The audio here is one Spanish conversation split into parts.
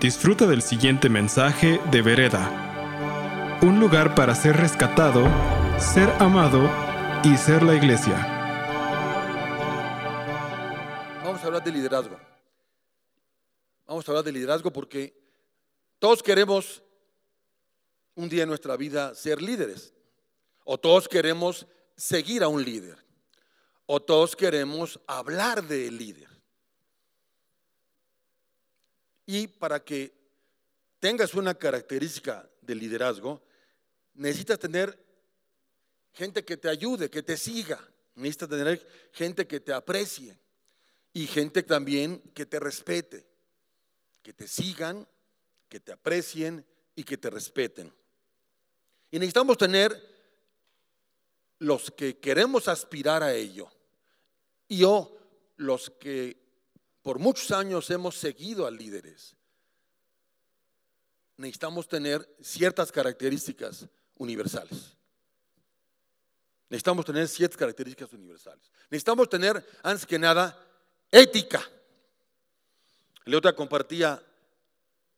Disfruta del siguiente mensaje de Vereda. Un lugar para ser rescatado, ser amado y ser la iglesia. Vamos a hablar de liderazgo. Vamos a hablar de liderazgo porque todos queremos un día en nuestra vida ser líderes. O todos queremos seguir a un líder. O todos queremos hablar del líder. Y para que tengas una característica de liderazgo, necesitas tener gente que te ayude, que te siga. Necesitas tener gente que te aprecie y gente también que te respete, que te sigan, que te aprecien y que te respeten. Y necesitamos tener los que queremos aspirar a ello y yo los que por muchos años hemos seguido a líderes. Necesitamos tener ciertas características universales. Necesitamos tener ciertas características universales. Necesitamos tener, antes que nada, ética. Leota compartía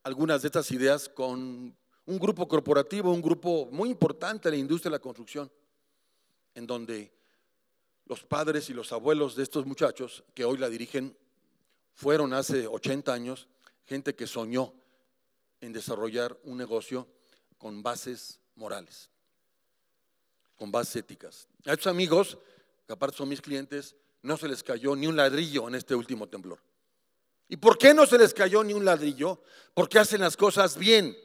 algunas de estas ideas con un grupo corporativo, un grupo muy importante en la industria de la construcción, en donde los padres y los abuelos de estos muchachos que hoy la dirigen fueron hace 80 años gente que soñó en desarrollar un negocio con bases morales, con bases éticas. A estos amigos, que aparte son mis clientes, no se les cayó ni un ladrillo en este último temblor. ¿Y por qué no se les cayó ni un ladrillo? Porque hacen las cosas bien,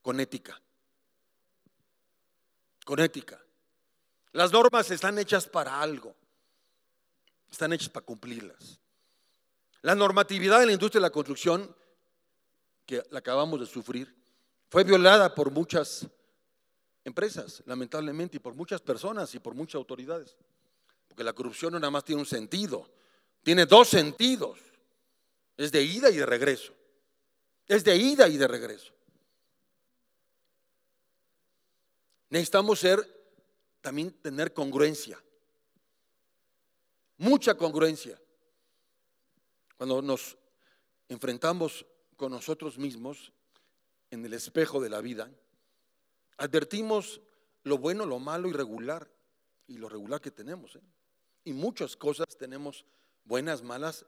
con ética. Con ética. Las normas están hechas para algo. Están hechas para cumplirlas. La normatividad de la industria de la construcción, que la acabamos de sufrir, fue violada por muchas empresas, lamentablemente, y por muchas personas y por muchas autoridades. Porque la corrupción no nada más tiene un sentido, tiene dos sentidos. Es de ida y de regreso. Es de ida y de regreso. Necesitamos ser, también tener congruencia. Mucha congruencia. Cuando nos enfrentamos con nosotros mismos en el espejo de la vida, advertimos lo bueno, lo malo y regular, y lo regular que tenemos. ¿eh? Y muchas cosas tenemos buenas, malas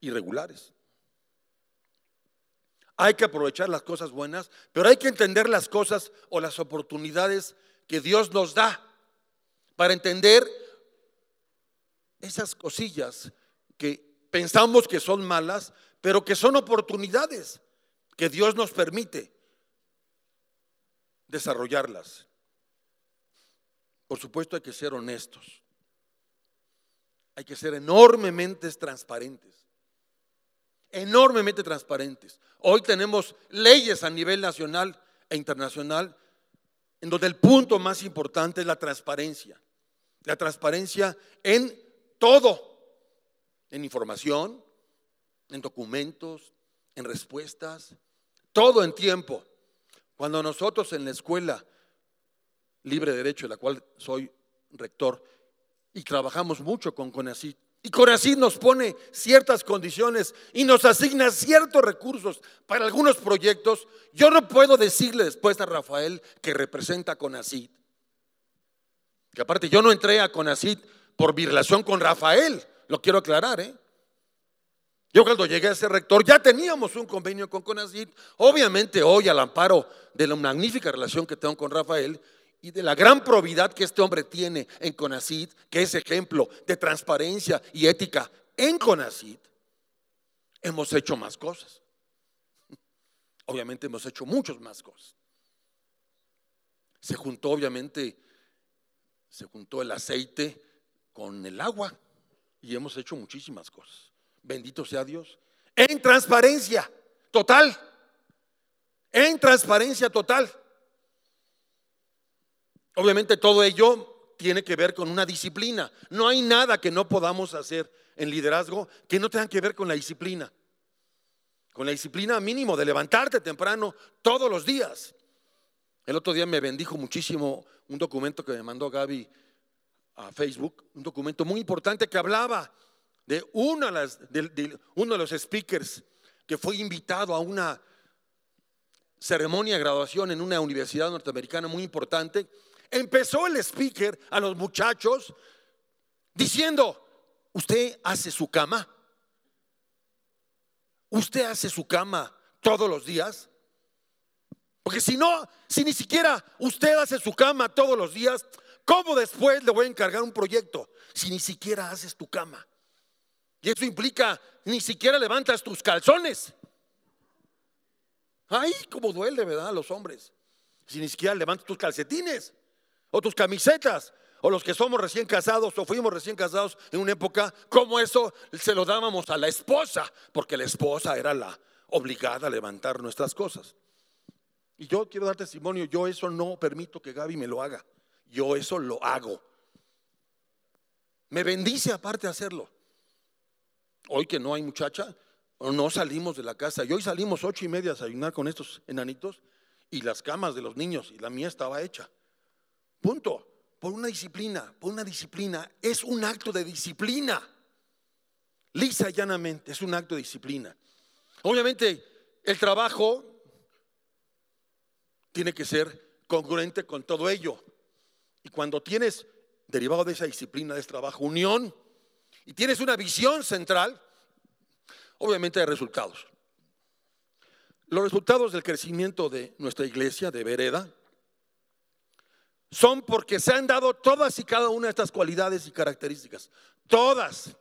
y regulares. Hay que aprovechar las cosas buenas, pero hay que entender las cosas o las oportunidades que Dios nos da para entender esas cosillas que pensamos que son malas, pero que son oportunidades que Dios nos permite desarrollarlas. Por supuesto hay que ser honestos. Hay que ser enormemente transparentes. Enormemente transparentes. Hoy tenemos leyes a nivel nacional e internacional en donde el punto más importante es la transparencia. La transparencia en todo en información, en documentos, en respuestas, todo en tiempo. Cuando nosotros en la escuela libre de derecho, de la cual soy rector, y trabajamos mucho con CONACYT, y CONACYT nos pone ciertas condiciones y nos asigna ciertos recursos para algunos proyectos, yo no puedo decirle después a Rafael que representa a. Que aparte yo no entré a CONACYT por mi relación con Rafael, lo quiero aclarar, ¿eh? Yo cuando llegué a ser rector ya teníamos un convenio con CONACYT, obviamente hoy al amparo de la magnífica relación que tengo con Rafael y de la gran probidad que este hombre tiene en CONACYT, que es ejemplo de transparencia y ética en CONACYT, hemos hecho más cosas. Obviamente hemos hecho muchas más cosas. Se juntó obviamente, se juntó el aceite con el agua y hemos hecho muchísimas cosas. Bendito sea Dios. En transparencia total. En transparencia total. Obviamente todo ello tiene que ver con una disciplina. No hay nada que no podamos hacer en liderazgo que no tenga que ver con la disciplina. Con la disciplina mínimo de levantarte temprano todos los días. El otro día me bendijo muchísimo un documento que me mandó Gaby a Facebook un documento muy importante que hablaba de, una de, uno de los speakers que fue invitado a una ceremonia de graduación en una universidad norteamericana muy importante, empezó el speaker a los muchachos diciendo, ¿usted hace su cama? ¿Usted hace su cama todos los días? Porque si no, si ni siquiera usted hace su cama todos los días, ¿cómo después le voy a encargar un proyecto si ni siquiera haces tu cama? Y eso implica ni siquiera levantas tus calzones. Ay, cómo duele, ¿verdad? A los hombres. Si ni siquiera levantas tus calcetines o tus camisetas o los que somos recién casados o fuimos recién casados en una época, como eso se lo dábamos a la esposa, porque la esposa era la obligada a levantar nuestras cosas. Y yo quiero dar testimonio, yo eso no permito que Gaby me lo haga. Yo eso lo hago. Me bendice aparte hacerlo. Hoy que no hay muchacha, no salimos de la casa. Y hoy salimos ocho y media a desayunar con estos enanitos y las camas de los niños y la mía estaba hecha. Punto. Por una disciplina, por una disciplina. Es un acto de disciplina. Lisa y llanamente, es un acto de disciplina. Obviamente, el trabajo tiene que ser congruente con todo ello. Y cuando tienes, derivado de esa disciplina, de ese trabajo, unión, y tienes una visión central, obviamente hay resultados. Los resultados del crecimiento de nuestra iglesia, de Vereda, son porque se han dado todas y cada una de estas cualidades y características. Todas.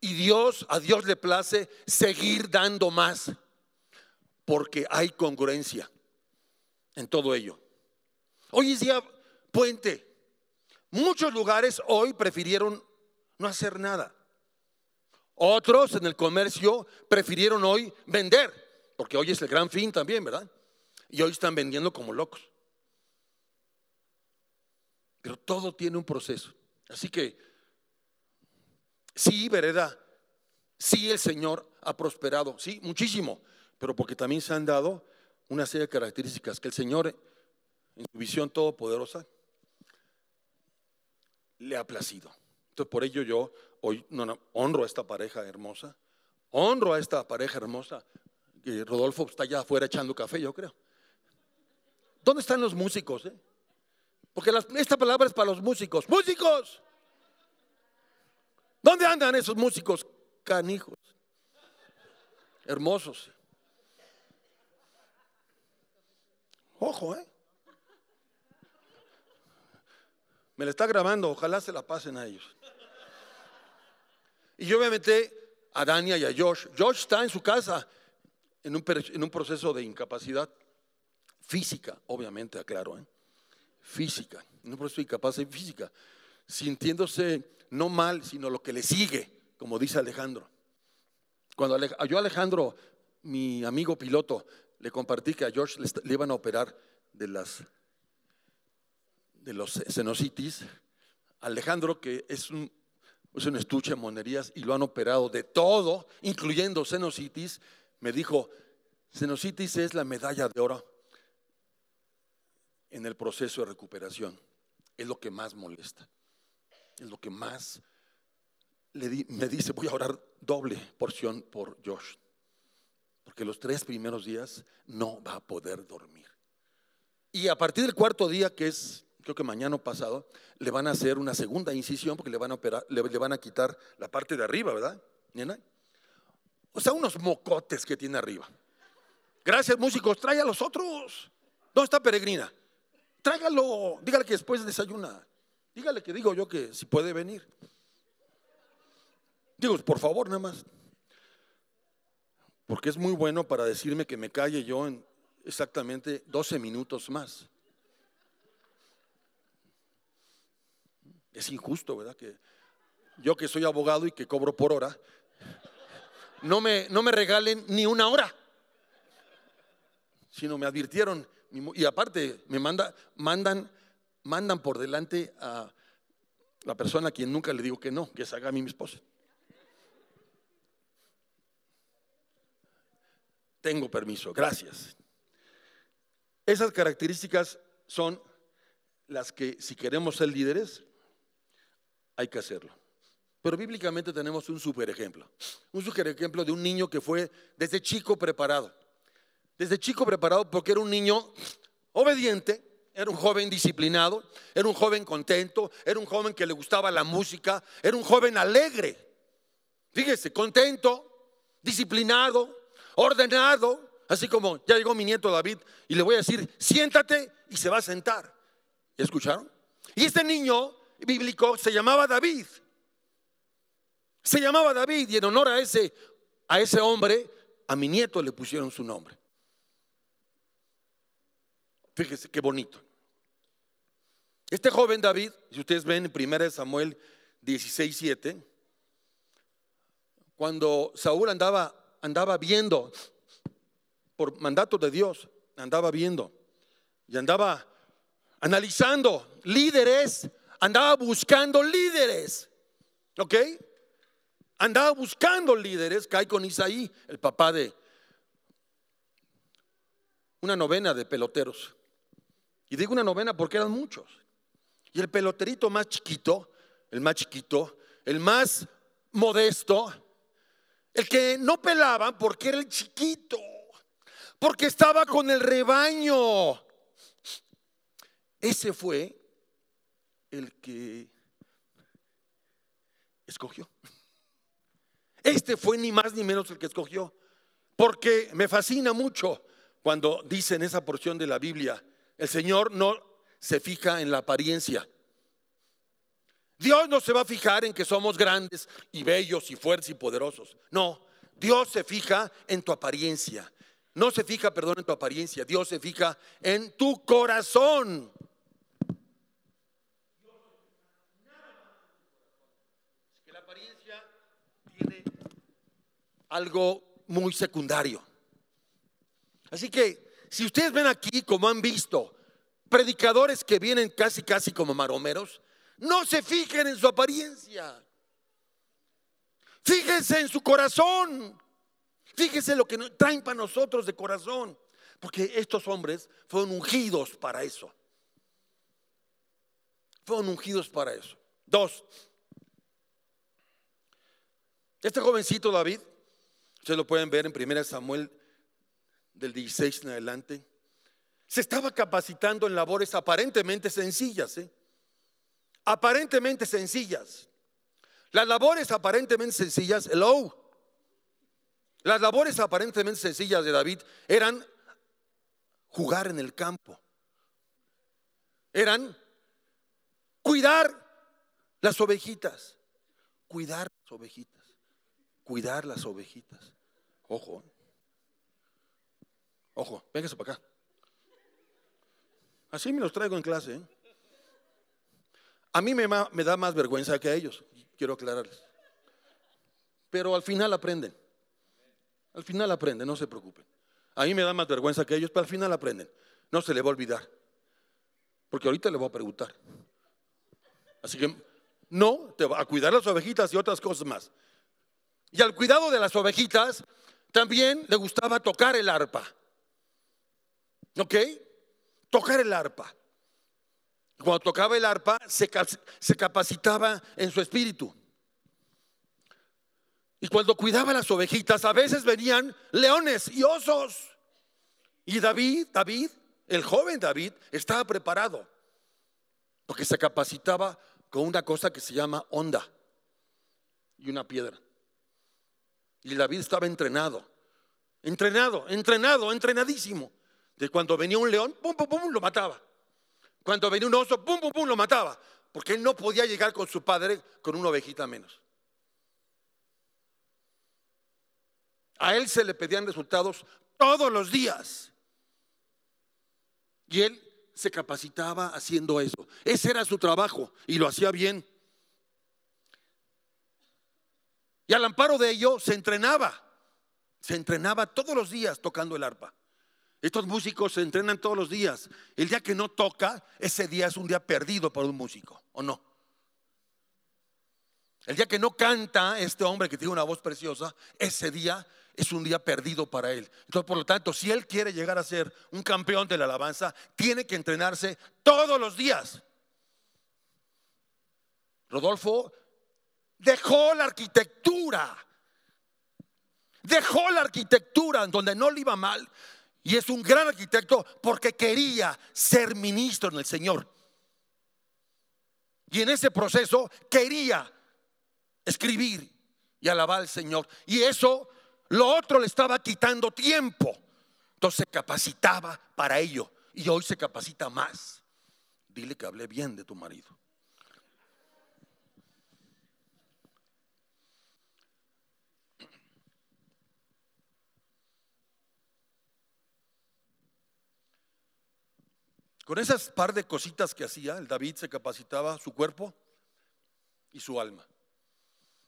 Y Dios, a Dios le place seguir dando más, porque hay congruencia en todo ello. Hoy día puente. Muchos lugares hoy prefirieron no hacer nada. Otros en el comercio prefirieron hoy vender, porque hoy es el gran fin también, ¿verdad? Y hoy están vendiendo como locos. Pero todo tiene un proceso. Así que, sí, vereda, sí el Señor ha prosperado, sí, muchísimo, pero porque también se han dado una serie de características que el Señor, en su visión todopoderosa, le ha placido. Entonces, por ello yo hoy honro a esta pareja hermosa, honro a esta pareja hermosa, Rodolfo está allá afuera echando café, yo creo. ¿Dónde están los músicos? Eh? Porque esta palabra es para los músicos. ¡Músicos! ¿Dónde andan esos músicos canijos? Hermosos. Ojo, ¿eh? Me la está grabando, ojalá se la pasen a ellos. Y yo me a Dania y a Josh. Josh está en su casa en un, proceso de incapacidad física, obviamente, aclaro, ¿eh? física, en un proceso de incapacidad física, sintiéndose no mal, sino lo que le sigue, como dice Alejandro. Cuando yo Alejandro, mi amigo piloto, le compartí que a George le, iban a operar de las de los senositis. Alejandro, que es un, es un estuche de monerías y lo han operado de todo, incluyendo senositis, me dijo, senositis es la medalla de oro en el proceso de recuperación. Es lo que más molesta. Es lo que más le me dice, voy a orar doble porción por Josh. Porque los tres primeros días no va a poder dormir. Y a partir del cuarto día, que es creo que mañana pasado, le van a hacer una segunda incisión porque le van a operar, le, van a quitar la parte de arriba, ¿verdad? O sea, unos mocotes que tiene arriba. Gracias, músicos, trae a los otros. ¿Dónde está Peregrina? Tráigalo, dígale que después desayuna. Dígale que digo yo que si puede venir. Digo, por favor, nada más. Porque es muy bueno para decirme que me calle yo en exactamente 12 minutos más. Es injusto, ¿verdad? Que yo que soy abogado y que cobro por hora, no me, no me regalen ni una hora, sino me advirtieron. Y aparte, me manda, mandan, mandan por delante a la persona a quien nunca le digo que no, que es a mi esposa. Tengo permiso, gracias. Esas características son las que si queremos ser líderes, hay que hacerlo. Pero bíblicamente tenemos un super ejemplo. Un super ejemplo de un niño que fue desde chico preparado. Desde chico preparado porque era un niño obediente, era un joven disciplinado, era un joven contento, era un joven que le gustaba la música, era un joven alegre. Fíjese, contento, disciplinado, ordenado, así como ya llegó mi nieto David y le voy a decir, siéntate y se va a sentar. ¿Escucharon? Y este niño bíblico se llamaba David. Se llamaba David y en honor a ese, a ese hombre, a mi nieto le pusieron su nombre. Fíjese qué bonito. Este joven David, si ustedes ven en 1 Samuel 16, 7, cuando Saúl andaba, andaba viendo, por mandato de Dios, andaba viendo y andaba analizando líderes, andaba buscando líderes, ¿ok? Andaba buscando líderes, cae con Isaí, el papá de una novena de peloteros. Y digo una novena porque eran muchos. Y el peloterito más chiquito, el más chiquito, el más modesto, el que no pelaba porque era el chiquito, porque estaba con el rebaño. Ese fue el que escogió. Este fue ni más ni menos el que escogió. Porque me fascina mucho cuando dice en esa porción de la Biblia, el Señor no se fija en la apariencia. Dios no se va a fijar en que somos grandes y bellos y fuertes y poderosos. No, Dios se fija en tu apariencia. No se fija, perdón, en tu apariencia. Dios se fija en tu corazón. Que la apariencia tiene algo muy secundario. Así que si ustedes ven aquí, como han visto, predicadores que vienen casi, casi como maromeros, no se fijen en su apariencia. Fíjense en su corazón. Fíjense lo que traen para nosotros de corazón. Porque estos hombres fueron ungidos para eso. Fueron ungidos para eso. Dos. Este jovencito David, ustedes lo pueden ver en 1 Samuel del 16 en adelante, se estaba capacitando en labores aparentemente sencillas. ¿eh? Aparentemente sencillas. Las labores aparentemente sencillas, hello. Las labores aparentemente sencillas de David eran jugar en el campo. Eran cuidar las ovejitas. Cuidar las ovejitas. Cuidar las ovejitas. Ojo. Ojo, véngase para acá. Así me los traigo en clase. ¿eh? A mí me, da más vergüenza que a ellos, quiero aclararles. Pero al final aprenden. Al final aprenden, no se preocupen. A mí me da más vergüenza que ellos, pero al final aprenden. No se le va a olvidar. Porque ahorita le voy a preguntar. Así que no, te va a cuidar las ovejitas y otras cosas más. Y al cuidado de las ovejitas también le gustaba tocar el arpa. ¿Ok? Tocar el arpa. Cuando tocaba el arpa, se, se capacitaba en su espíritu. Y cuando cuidaba las ovejitas, a veces venían leones y osos. Y David, David, el joven David, estaba preparado. Porque se capacitaba con una cosa que se llama onda y una piedra. Y David estaba entrenado, entrenado, entrenado, entrenadísimo. De cuando venía un león, pum, pum, pum, lo mataba. Cuando venía un oso, pum, pum, pum, lo mataba. Porque él no podía llegar con su padre con una ovejita menos. A él se le pedían resultados todos los días. Y él se capacitaba haciendo eso. Ese era su trabajo y lo hacía bien. Y al amparo de ello se entrenaba. Se entrenaba todos los días tocando el arpa. Estos músicos se entrenan todos los días. El día que no toca, ese día es un día perdido para un músico, ¿o no? El día que no canta este hombre que tiene una voz preciosa, ese día es un día perdido para él. Entonces, por lo tanto, si él quiere llegar a ser un campeón de la alabanza, tiene que entrenarse todos los días. Rodolfo dejó la arquitectura. Dejó la arquitectura en donde no le iba mal. Y es un gran arquitecto porque quería ser ministro en el Señor. Y en ese proceso quería escribir y alabar al Señor. Y eso, lo otro le estaba quitando tiempo. Entonces se capacitaba para ello. Y hoy se capacita más. Dile que hablé bien de tu marido. Con esas par de cositas que hacía, el David se capacitaba su cuerpo y su alma.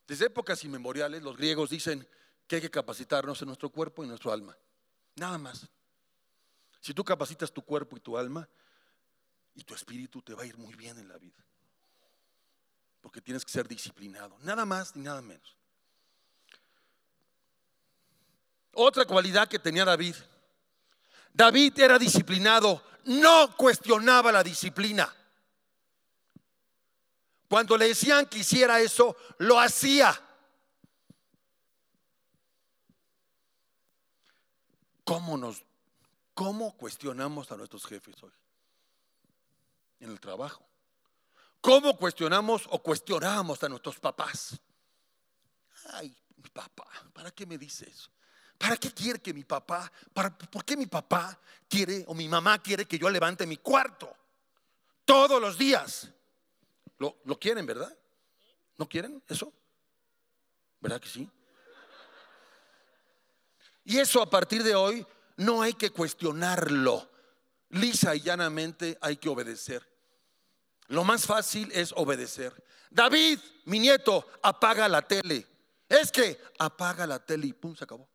Desde épocas inmemoriales, los griegos dicen que hay que capacitarnos en nuestro cuerpo y nuestro alma. Nada más. Si tú capacitas tu cuerpo y tu alma y tu espíritu, te va a ir muy bien en la vida. Porque tienes que ser disciplinado. Nada más ni nada menos. Otra cualidad que tenía David. David era disciplinado, no cuestionaba la disciplina. Cuando le decían que hiciera eso, lo hacía. ¿Cómo nos cómo cuestionamos a nuestros jefes hoy? En el trabajo. ¿Cómo cuestionamos o cuestionamos a nuestros papás? Ay, mi papá, ¿para qué me dice eso? ¿Para qué quiere que mi papá, para, por qué mi papá quiere o mi mamá quiere que yo levante mi cuarto todos los días? ¿Lo, lo quieren, verdad? ¿No quieren eso? ¿Verdad que sí? Y eso a partir de hoy no hay que cuestionarlo. Lisa y llanamente hay que obedecer. Lo más fácil es obedecer. David, mi nieto, apaga la tele. Es que apaga la tele y pum, se acabó.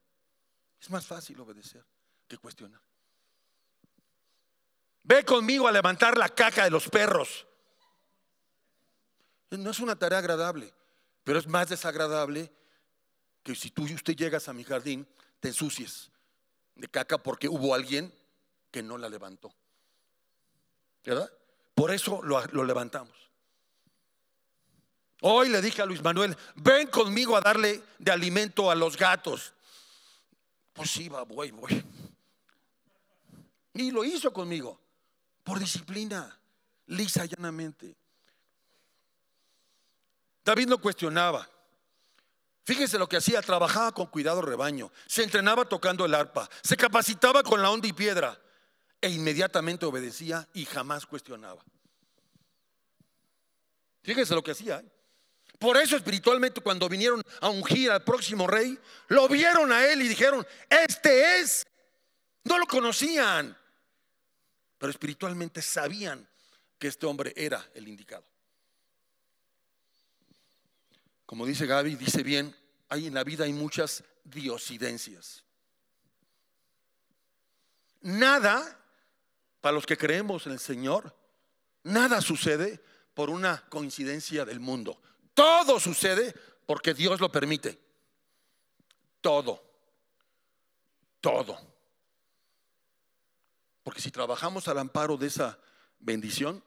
Es más fácil obedecer que cuestionar. Ve conmigo a levantar la caca de los perros. No es una tarea agradable, pero es más desagradable que si tú y usted llegas a mi jardín, te ensucies de caca porque hubo alguien que no la levantó. ¿Verdad? Por eso lo, lo levantamos. Hoy le dije a Luis Manuel, ven conmigo a darle de alimento a los gatos. Pues sí, va, voy, voy. Y lo hizo conmigo, por disciplina, lisa llanamente. David no cuestionaba. Fíjense lo que hacía, trabajaba con cuidado rebaño, se entrenaba tocando el arpa, se capacitaba con la onda y piedra e inmediatamente obedecía y jamás cuestionaba. Fíjense lo que hacía. ¿eh? Por eso espiritualmente cuando vinieron a ungir al próximo rey, lo vieron a él y dijeron, este es. No lo conocían, pero espiritualmente sabían que este hombre era el indicado. Como dice Gaby, dice bien, hay en la vida hay muchas diosidencias. Nada, para los que creemos en el Señor, nada sucede por una coincidencia del mundo. Todo sucede porque Dios lo permite. Todo. Todo. Porque si trabajamos al amparo de esa bendición,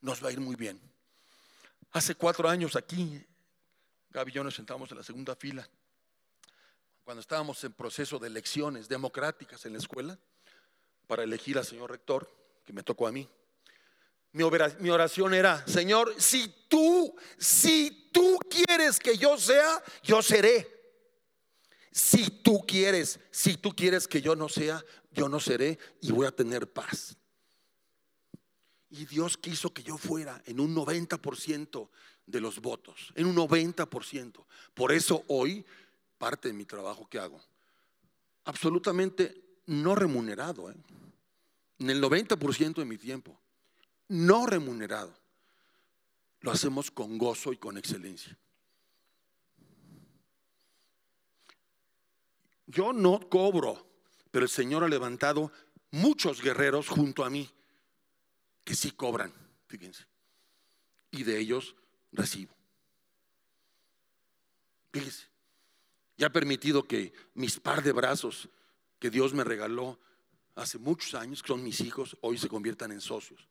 nos va a ir muy bien. Hace cuatro años aquí, Gaby y yo nos sentamos en la segunda fila, cuando estábamos en proceso de elecciones democráticas en la escuela, para elegir al señor rector, que me tocó a mí mi oración era, Señor, si tú, si tú quieres que yo sea, yo seré. Si tú quieres, si tú quieres que yo no sea, yo no seré y voy a tener paz. Y Dios quiso que yo fuera en un 90% de los votos, en un 90%. Por eso hoy, parte de mi trabajo que hago, absolutamente no remunerado, ¿eh? en el 90% de mi tiempo no remunerado. Lo hacemos con gozo y con excelencia. Yo no cobro, pero el Señor ha levantado muchos guerreros junto a mí que sí cobran, fíjense. Y de ellos recibo. Fíjense. Y ha permitido que mis par de brazos que Dios me regaló hace muchos años, que son mis hijos, hoy se conviertan en socios.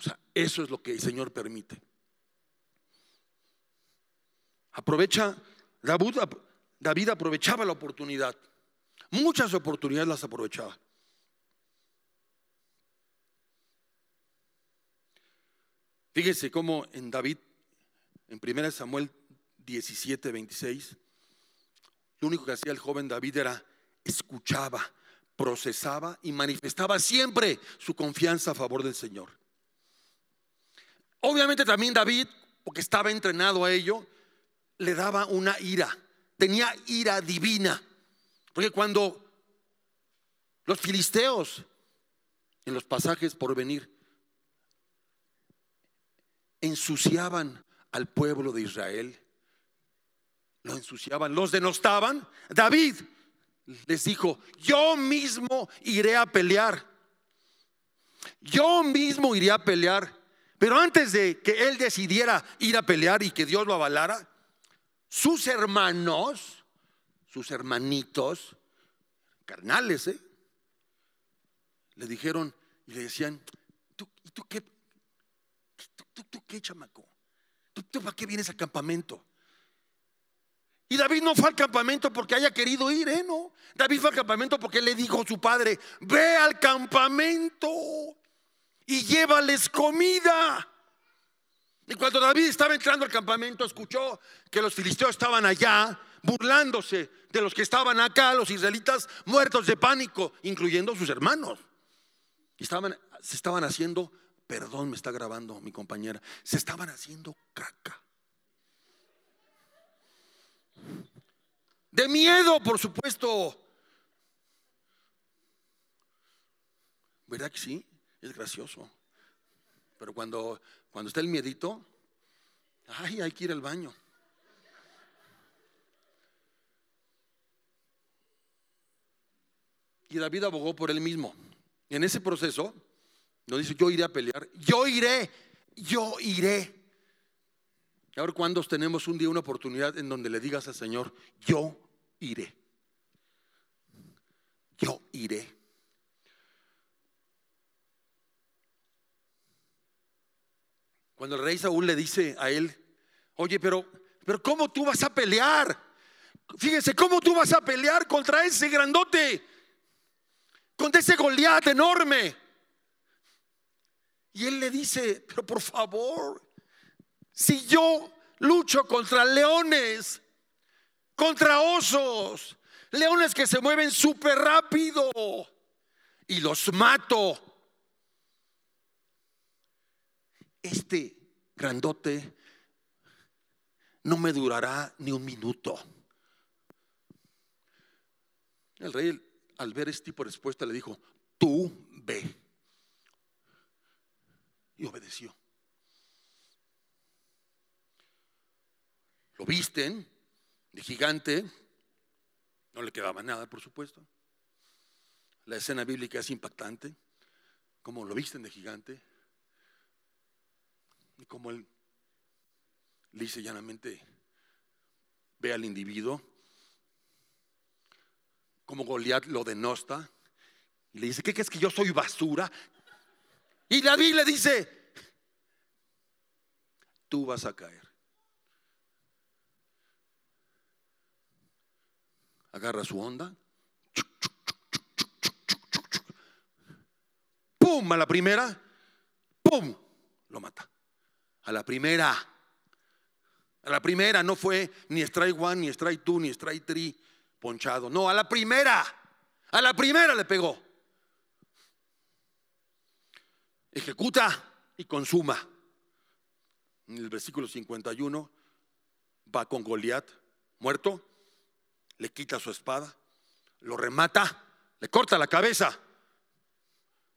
O sea, eso es lo que el Señor permite. Aprovecha, David, aprovechaba la oportunidad. Muchas oportunidades las aprovechaba. Fíjese cómo en David, en 1 Samuel 17, 26, lo único que hacía el joven David era escuchaba, procesaba y manifestaba siempre su confianza a favor del Señor. Obviamente también David, porque estaba entrenado a ello, le daba una ira, tenía ira divina. Porque cuando los filisteos, en los pasajes por venir, ensuciaban al pueblo de Israel, lo ensuciaban, los denostaban, David les dijo, yo mismo iré a pelear. Yo mismo iré a pelear. Pero antes de que él decidiera ir a pelear y que Dios lo avalara, sus hermanos, sus hermanitos, carnales, ¿eh? le dijeron y le decían, ¿tú, tú qué? ¿Tú, qué, chamaco? ¿Tú, ¿Tú para qué vienes al campamento? Y David no fue al campamento porque haya querido ir, ¿eh? No. David fue al campamento porque le dijo a su padre, ve al campamento y llévales comida. Y cuando David estaba entrando al campamento, escuchó que los filisteos estaban allá burlándose de los que estaban acá, los israelitas muertos de pánico, incluyendo sus hermanos. Estaban, se estaban haciendo, perdón, me está grabando mi compañera, se estaban haciendo caca. De miedo, por supuesto. ¿Verdad que sí? Es gracioso. Pero cuando, cuando está el miedito, ay, hay que ir al baño. Y David abogó por él mismo. En ese proceso, no dice, yo iré a pelear, yo iré, yo iré. Ahora, cuando tenemos un día una oportunidad en donde le digas al Señor, yo iré? Yo iré. Cuando el rey Saúl le dice a él, oye, pero, pero ¿cómo tú vas a pelear? Fíjense, ¿cómo tú vas a pelear contra ese grandote? Contra ese Goliat enorme. Y él le dice, pero por favor, si yo lucho contra leones, contra osos, leones que se mueven súper rápido y los mato. Este grandote no me durará ni un minuto. El rey al ver este tipo de respuesta le dijo, tú ve. Y obedeció. Lo visten de gigante, no le quedaba nada, por supuesto. La escena bíblica es impactante, como lo visten de gigante, y como él dice llanamente, ve al individuo, como Goliat lo denosta, y le dice, ¿qué es que yo soy basura? Y la Biblia dice, tú vas a caer. agarra su onda. ¡Pum! A la primera, ¡pum! Lo mata. A la primera. A la primera no fue ni strike one, ni strike two, ni strike three ponchado. No, a la primera. A la primera le pegó. Ejecuta y consuma. En el versículo 51 va con Goliat muerto le quita su espada, lo remata, le corta la cabeza.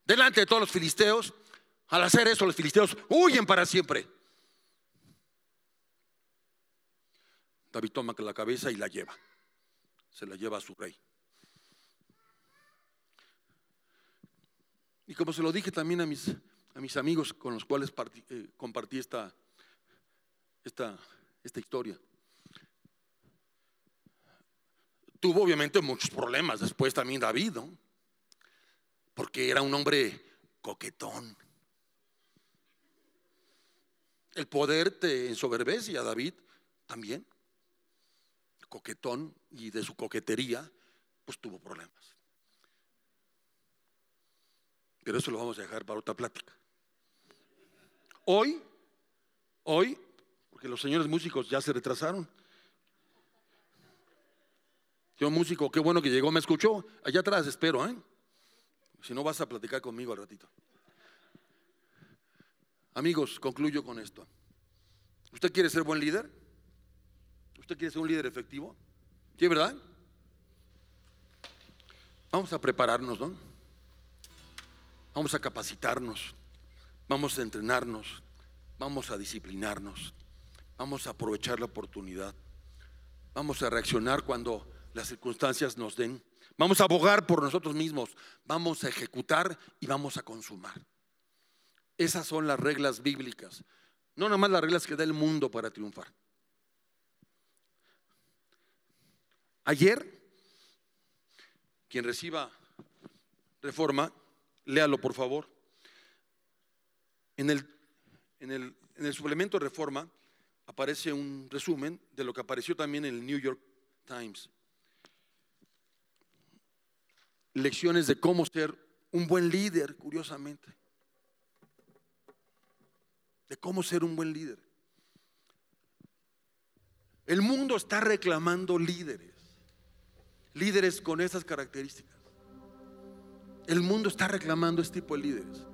Delante de todos los filisteos, al hacer eso los filisteos huyen para siempre. David toma la cabeza y la lleva. Se la lleva a su rey. Y como se lo dije también a mis, amigos con los cuales eh, compartí esta, esta, esta historia. Tuvo obviamente muchos problemas después también David, ¿no? Porque era un hombre coquetón. El poder te ensoberbece a David también. Coquetón y de su coquetería, pues tuvo problemas. Pero eso lo vamos a dejar para otra plática. Hoy, hoy, porque los señores músicos ya se retrasaron. Yo músico, qué bueno que llegó, me escuchó. Allá atrás espero, ¿eh? Si no vas a platicar conmigo al ratito. Amigos, concluyo con esto. ¿Usted quiere ser buen líder? ¿Usted quiere ser un líder efectivo? ¿Sí, verdad? Vamos a prepararnos, ¿no? Vamos a capacitarnos, vamos a entrenarnos, vamos a disciplinarnos, vamos a aprovechar la oportunidad, vamos a reaccionar cuando las circunstancias nos den, vamos a abogar por nosotros mismos, vamos a ejecutar y vamos a consumar. Esas son las reglas bíblicas. No nada más las reglas que da el mundo para triunfar. Ayer, quien reciba reforma, léalo por favor. En el, en el, en el suplemento reforma aparece un resumen de lo que apareció también en el New York Times. Lecciones de cómo ser un buen líder, curiosamente de cómo ser un buen líder. El mundo está reclamando líderes, líderes con esas características. El mundo está reclamando este tipo de líderes.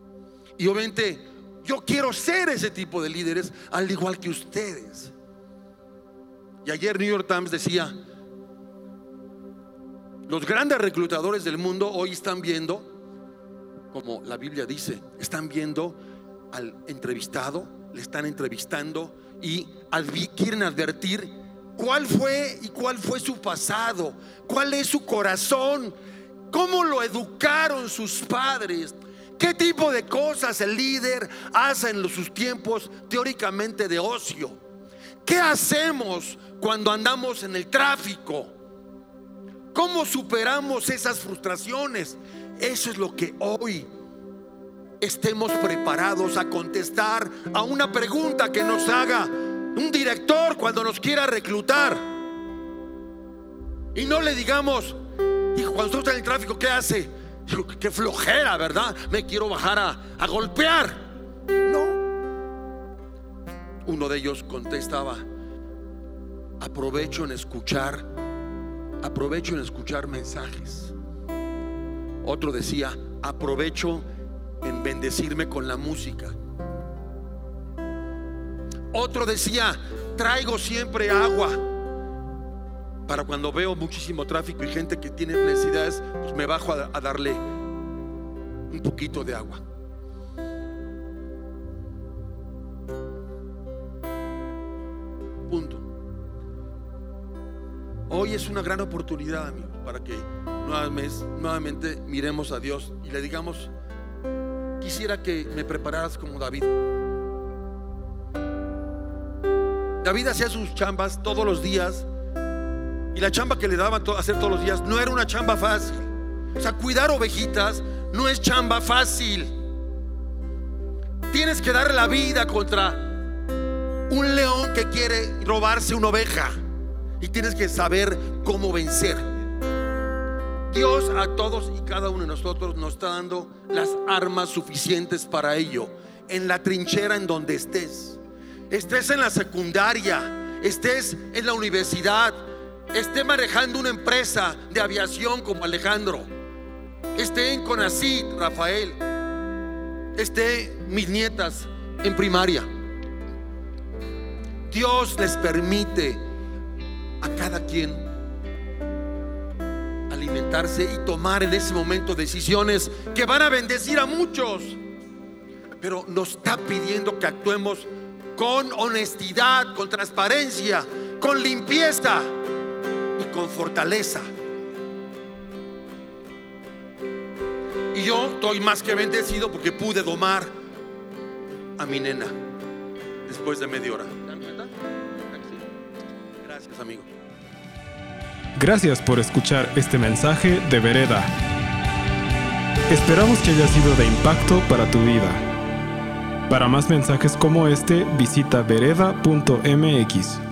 Y obviamente yo quiero ser ese tipo de líderes al igual que ustedes. Y ayer New York Times decía, los grandes reclutadores del mundo hoy están viendo, como la Biblia dice, están viendo al entrevistado, le están entrevistando y quieren advertir cuál fue y cuál fue su pasado, cuál es su corazón, cómo lo educaron sus padres, qué tipo de cosas el líder hace en sus tiempos teóricamente de ocio. ¿Qué hacemos cuando andamos en el tráfico? ¿Cómo superamos esas frustraciones? Eso es lo que hoy estemos preparados a contestar a una pregunta que nos haga un director cuando nos quiera reclutar. Y no le digamos, hijo, cuando usted está en el tráfico, ¿qué hace? Qué flojera, ¿verdad? Me quiero bajar a, a golpear. No. Uno de ellos contestaba, aprovecho en escuchar, aprovecho en escuchar mensajes. Otro decía, aprovecho en bendecirme con la música. Otro decía, traigo siempre agua. Para cuando veo muchísimo tráfico y gente que tiene necesidades, pues me bajo a, a darle un poquito de agua. Punto. Hoy es una gran oportunidad, amigos, para que nuevamente miremos a Dios y le digamos, quisiera que me prepararas como David. David hacía sus chambas todos los días y la chamba que le daban hacer todos los días no era una chamba fácil. O sea, cuidar ovejitas no es chamba fácil. Tienes que darle la vida contra un león que quiere robarse una oveja y tienes que saber cómo vencer. Dios a todos y cada uno de nosotros nos está dando las armas suficientes para ello. En la trinchera en donde estés. Estés en la secundaria, estés en la universidad, esté manejando una empresa de aviación como Alejandro, esté en Conacit, Rafael, esté mis nietas en primaria. Dios les permite a cada quien y tomar en ese momento decisiones que van a bendecir a muchos. Pero nos está pidiendo que actuemos con honestidad, con transparencia, con limpieza y con fortaleza. Y yo estoy más que bendecido porque pude domar a mi nena después de media hora. Gracias, amigo. Gracias por escuchar este mensaje de Vereda. Esperamos que haya sido de impacto para tu vida. Para más mensajes como este, visita vereda.mx.